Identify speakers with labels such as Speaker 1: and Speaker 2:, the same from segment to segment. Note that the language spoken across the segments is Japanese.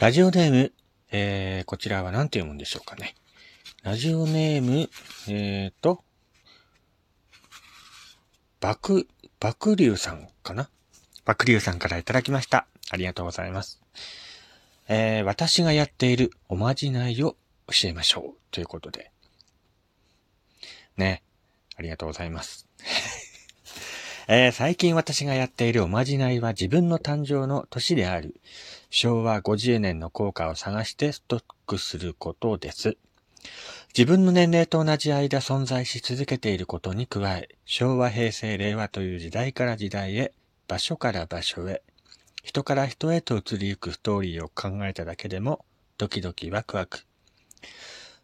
Speaker 1: ラジオネーム、えー、こちらは何て読むんでしょうかね。ラジオネーム、えーと、バク、バクリュウさんかなバクリュウさんからいただきました。ありがとうございます。えー、私がやっているおまじないを教えましょう。ということで。ね。ありがとうございます。えー、最近私がやっているおまじないは自分の誕生の年である昭和50年の効果を探してストックすることです。自分の年齢と同じ間存在し続けていることに加え、昭和、平成、令和という時代から時代へ、場所から場所へ、人から人へと移りゆくストーリーを考えただけでも、ドキドキワクワク。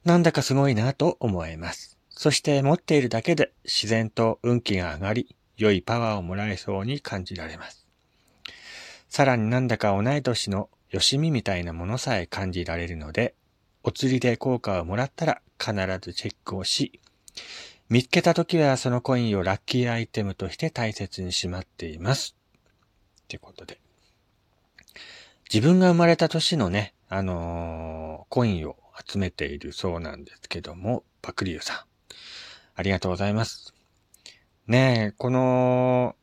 Speaker 1: なんだかすごいなと思えます。そして持っているだけで自然と運気が上がり、良いパワーをもらえそうに感じられます。さらになんだか同い年のよしみみたいなものさえ感じられるので、お釣りで効果をもらったら必ずチェックをし、見つけた時はそのコインをラッキーアイテムとして大切にしまっています。ってことで。自分が生まれた年のね、あのー、コインを集めているそうなんですけども、パクリュウさん。ありがとうございます。ねえ、この、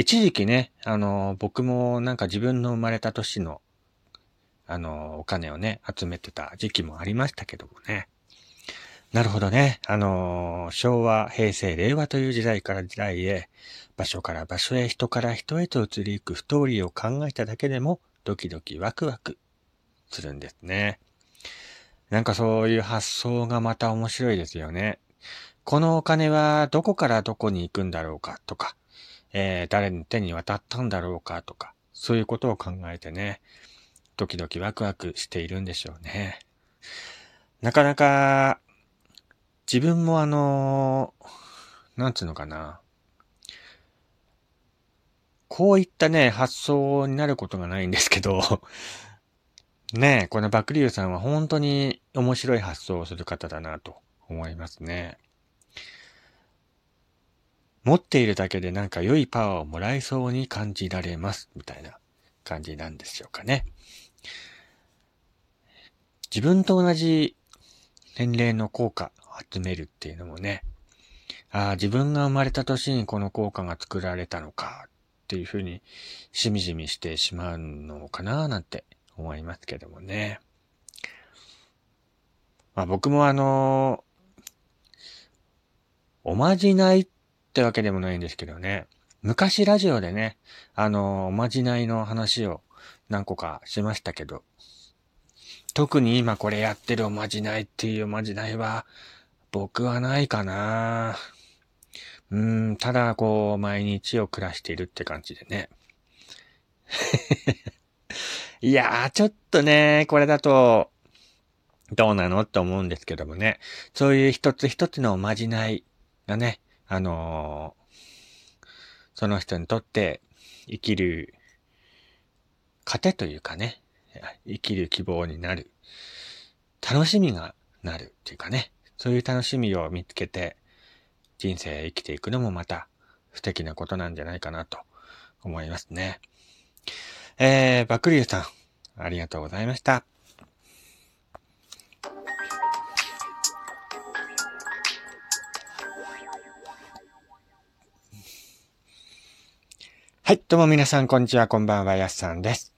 Speaker 1: 一時期ね、あの、僕もなんか自分の生まれた年の、あの、お金をね、集めてた時期もありましたけどもね。なるほどね。あの、昭和、平成、令和という時代から時代へ、場所から場所へ、人から人へと移りゆくストーリーを考えただけでも、ドキドキワクワクするんですね。なんかそういう発想がまた面白いですよね。このお金はどこからどこに行くんだろうかとか、えー、誰の手に渡ったんだろうかとか、そういうことを考えてね、ドキドキワクワクしているんでしょうね。なかなか、自分もあの、なんつうのかな。こういったね、発想になることがないんですけど、ねえ、このバクリューさんは本当に面白い発想をする方だなと思いますね。持っているだけでなんか良いパワーをもらえそうに感じられます、みたいな感じなんでしょうかね。自分と同じ年齢の効果を集めるっていうのもね、ああ、自分が生まれた年にこの効果が作られたのかっていうふうにしみじみしてしまうのかななんて思いますけどもね。まあ僕もあのおまじないっってわけでもないんですけどね。昔ラジオでね、あの、おまじないの話を何個かしましたけど、特に今これやってるおまじないっていうおまじないは、僕はないかなうん、ただこう、毎日を暮らしているって感じでね。いやー、ちょっとね、これだと、どうなのって思うんですけどもね。そういう一つ一つのおまじないがね、あのー、その人にとって生きる糧というかね、生きる希望になる、楽しみがなるっていうかね、そういう楽しみを見つけて人生生きていくのもまた素敵なことなんじゃないかなと思いますね。えー、バクリューさん、ありがとうございました。はい、どうも皆さん、こんにちは、こんばんは、やすさんです。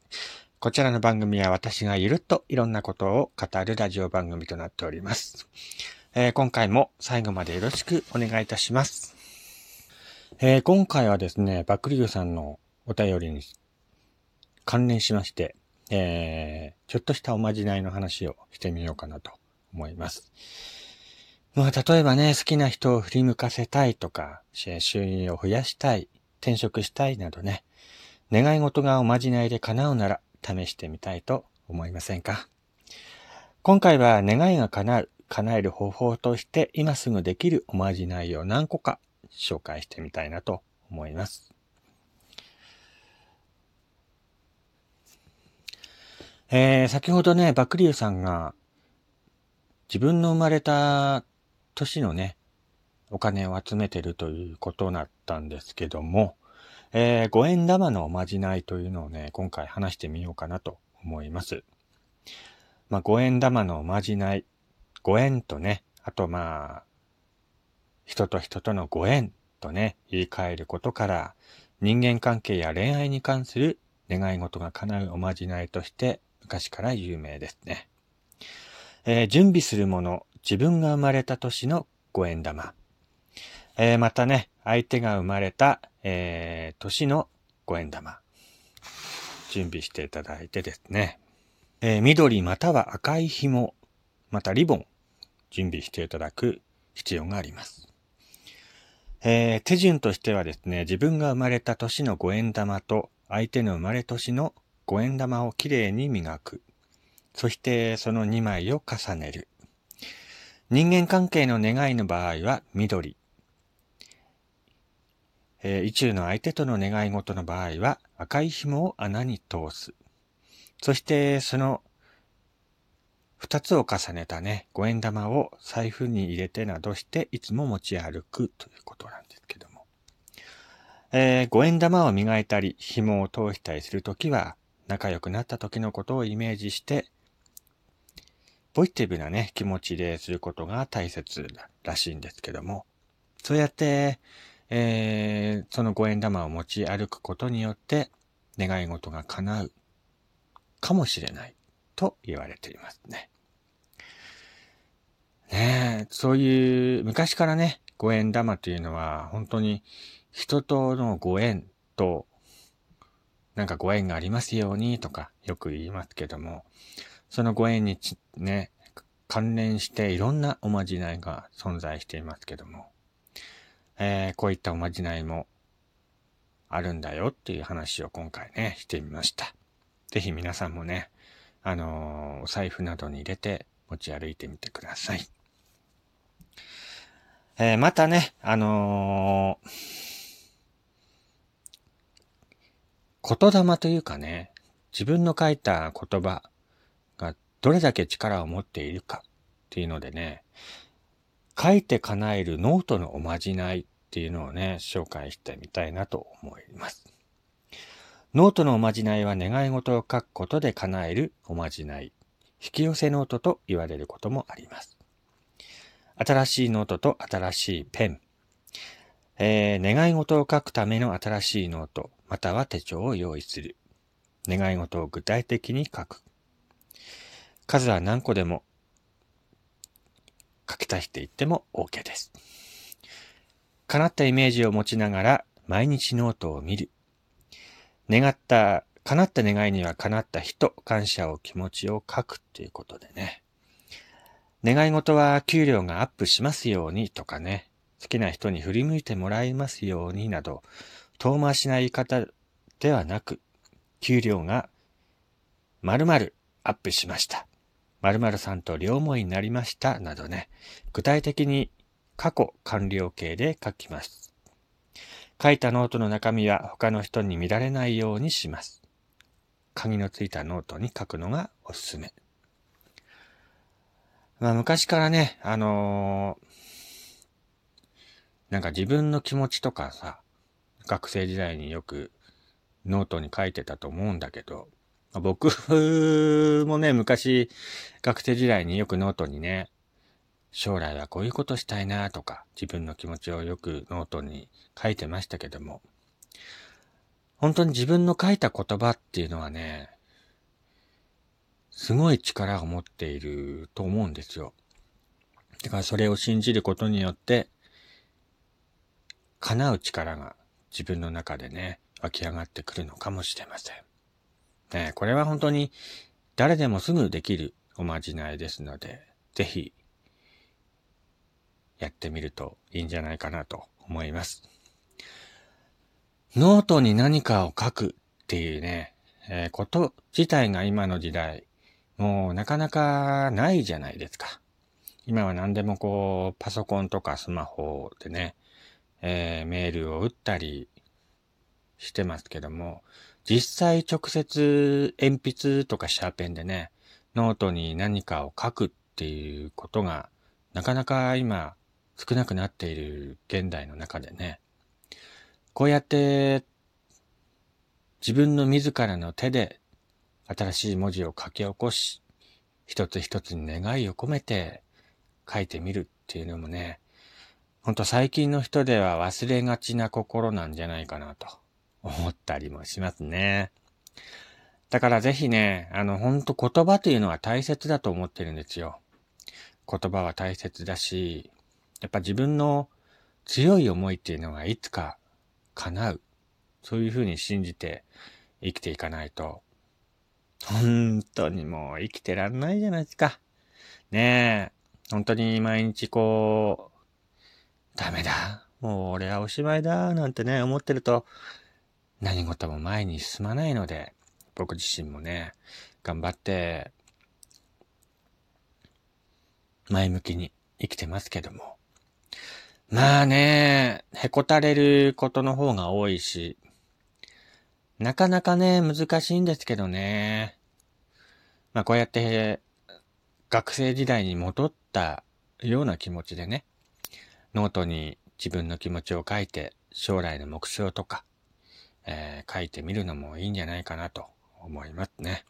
Speaker 1: こちらの番組は私がゆるっといろんなことを語るラジオ番組となっております。えー、今回も最後までよろしくお願いいたします。えー、今回はですね、バックリューさんのお便りに関連しまして、えー、ちょっとしたおまじないの話をしてみようかなと思います。まあ、例えばね、好きな人を振り向かせたいとか、収入を増やしたい、転職したいなどね、願い事がおまじないで叶うなら試してみたいと思いませんか？今回は願いが叶う、叶える方法として今すぐできるおまじないを何個か紹介してみたいなと思います。えー、先ほどね、バクリューさんが自分の生まれた年のね、お金を集めてるということだったんですけども、えー、五円玉のおまじないというのをね、今回話してみようかなと思います。まあ、五円玉のおまじない、ご縁とね、あとまあ、人と人とのご縁とね、言い換えることから、人間関係や恋愛に関する願い事が叶うおまじないとして昔から有名ですね。えー、準備するもの、自分が生まれた年の五円玉。えー、またね、相手が生まれた、えー、年の五円玉。準備していただいてですね。えー、緑または赤い紐、またリボン、準備していただく必要があります。えー、手順としてはですね、自分が生まれた年の五円玉と相手の生まれ年の五円玉をきれいに磨く。そしてその2枚を重ねる。人間関係の願いの場合は緑。えー、意中の相手との願い事の場合は赤い紐を穴に通す。そしてその二つを重ねたね、五円玉を財布に入れてなどしていつも持ち歩くということなんですけども。えー、五円玉を磨いたり、紐を通したりするときは、仲良くなった時のことをイメージして、ポジティブなね、気持ちですることが大切らしいんですけども、そうやって、えー、その五円玉を持ち歩くことによって、願い事が叶うかもしれないと言われていますね。ねえ、そういう、昔からね、五円玉というのは、本当に人とのご縁と、なんかご縁がありますようにとかよく言いますけども、そのご縁にね、関連していろんなおまじないが存在していますけども、えー、こういったおまじないもあるんだよっていう話を今回ね、してみました。ぜひ皆さんもね、あのー、お財布などに入れて持ち歩いてみてください。えー、またね、あの、言霊というかね、自分の書いた言葉がどれだけ力を持っているかっていうのでね、書いて叶えるノートのおまじないっていうのをね、紹介してみたいなと思います。ノートのおまじないは願い事を書くことで叶えるおまじない。引き寄せノートと言われることもあります。新しいノートと新しいペン。えー、願い事を書くための新しいノート、または手帳を用意する。願い事を具体的に書く。数は何個でも書き足していっても OK です。叶ったイメージを持ちながら毎日ノートを見る。願った、叶った願いには叶った人、感謝を気持ちを書くっていうことでね。願い事は給料がアップしますようにとかね、好きな人に振り向いてもらいますようになど、遠回しな言い方ではなく、給料が〇〇アップしました。〇〇さんと両思いになりましたなどね、具体的に過去完了形で書きます。書いたノートの中身は他の人に見られないようにします。鍵のついたノートに書くのがおすすめ。まあ昔からね、あのー、なんか自分の気持ちとかさ、学生時代によくノートに書いてたと思うんだけど、僕もね、昔学生時代によくノートにね、将来はこういうことしたいなとか、自分の気持ちをよくノートに書いてましたけども、本当に自分の書いた言葉っていうのはね、すごい力を持っていると思うんですよ。だからそれを信じることによって、叶う力が自分の中でね、湧き上がってくるのかもしれません。ね、これは本当に誰でもすぐできるおまじないですので、ぜひやってみるといいんじゃないかなと思います。ノートに何かを書くっていうね、えー、こと自体が今の時代もうなかなかないじゃないですか。今は何でもこう、パソコンとかスマホでね、えー、メールを打ったりしてますけども、実際直接鉛筆とかシャーペンでね、ノートに何かを書くっていうことがなかなか今少なくなっている現代の中でね、こうやって自分の自らの手で新しい文字を書き起こし、一つ一つに願いを込めて書いてみるっていうのもね、ほんと最近の人では忘れがちな心なんじゃないかなと。思ったりもしますね。だからぜひね、あの、ほんと言葉というのは大切だと思ってるんですよ。言葉は大切だし、やっぱ自分の強い思いっていうのがいつか叶う。そういうふうに信じて生きていかないと、本当にもう生きてらんないじゃないですか。ねえ、本当に毎日こう、ダメだ。もう俺はおしまいだ。なんてね、思ってると、何事も前に進まないので、僕自身もね、頑張って、前向きに生きてますけども。まあね、へこたれることの方が多いし、なかなかね、難しいんですけどね。まあこうやって学生時代に戻ったような気持ちでね、ノートに自分の気持ちを書いて、将来の目標とか、えー、書いてみるのもいいんじゃないかなと思いますね。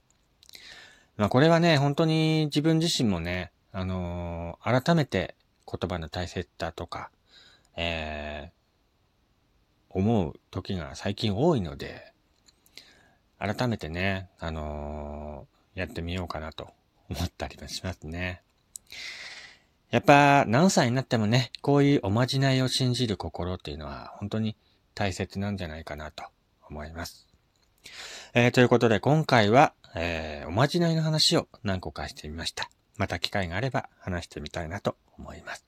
Speaker 1: まあこれはね、本当に自分自身もね、あのー、改めて言葉の大切さとか、えー、思う時が最近多いので、改めてね、あのー、やってみようかなと思ったりもしますね。やっぱ何歳になってもね、こういうおまじないを信じる心っていうのは本当に大切なんじゃないかなと思います。えー、ということで今回は、えー、おまじないの話を何個かしてみました。また機会があれば話してみたいなと思います。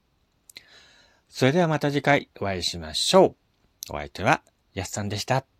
Speaker 1: それではまた次回お会いしましょう。お相手はやっさんでした。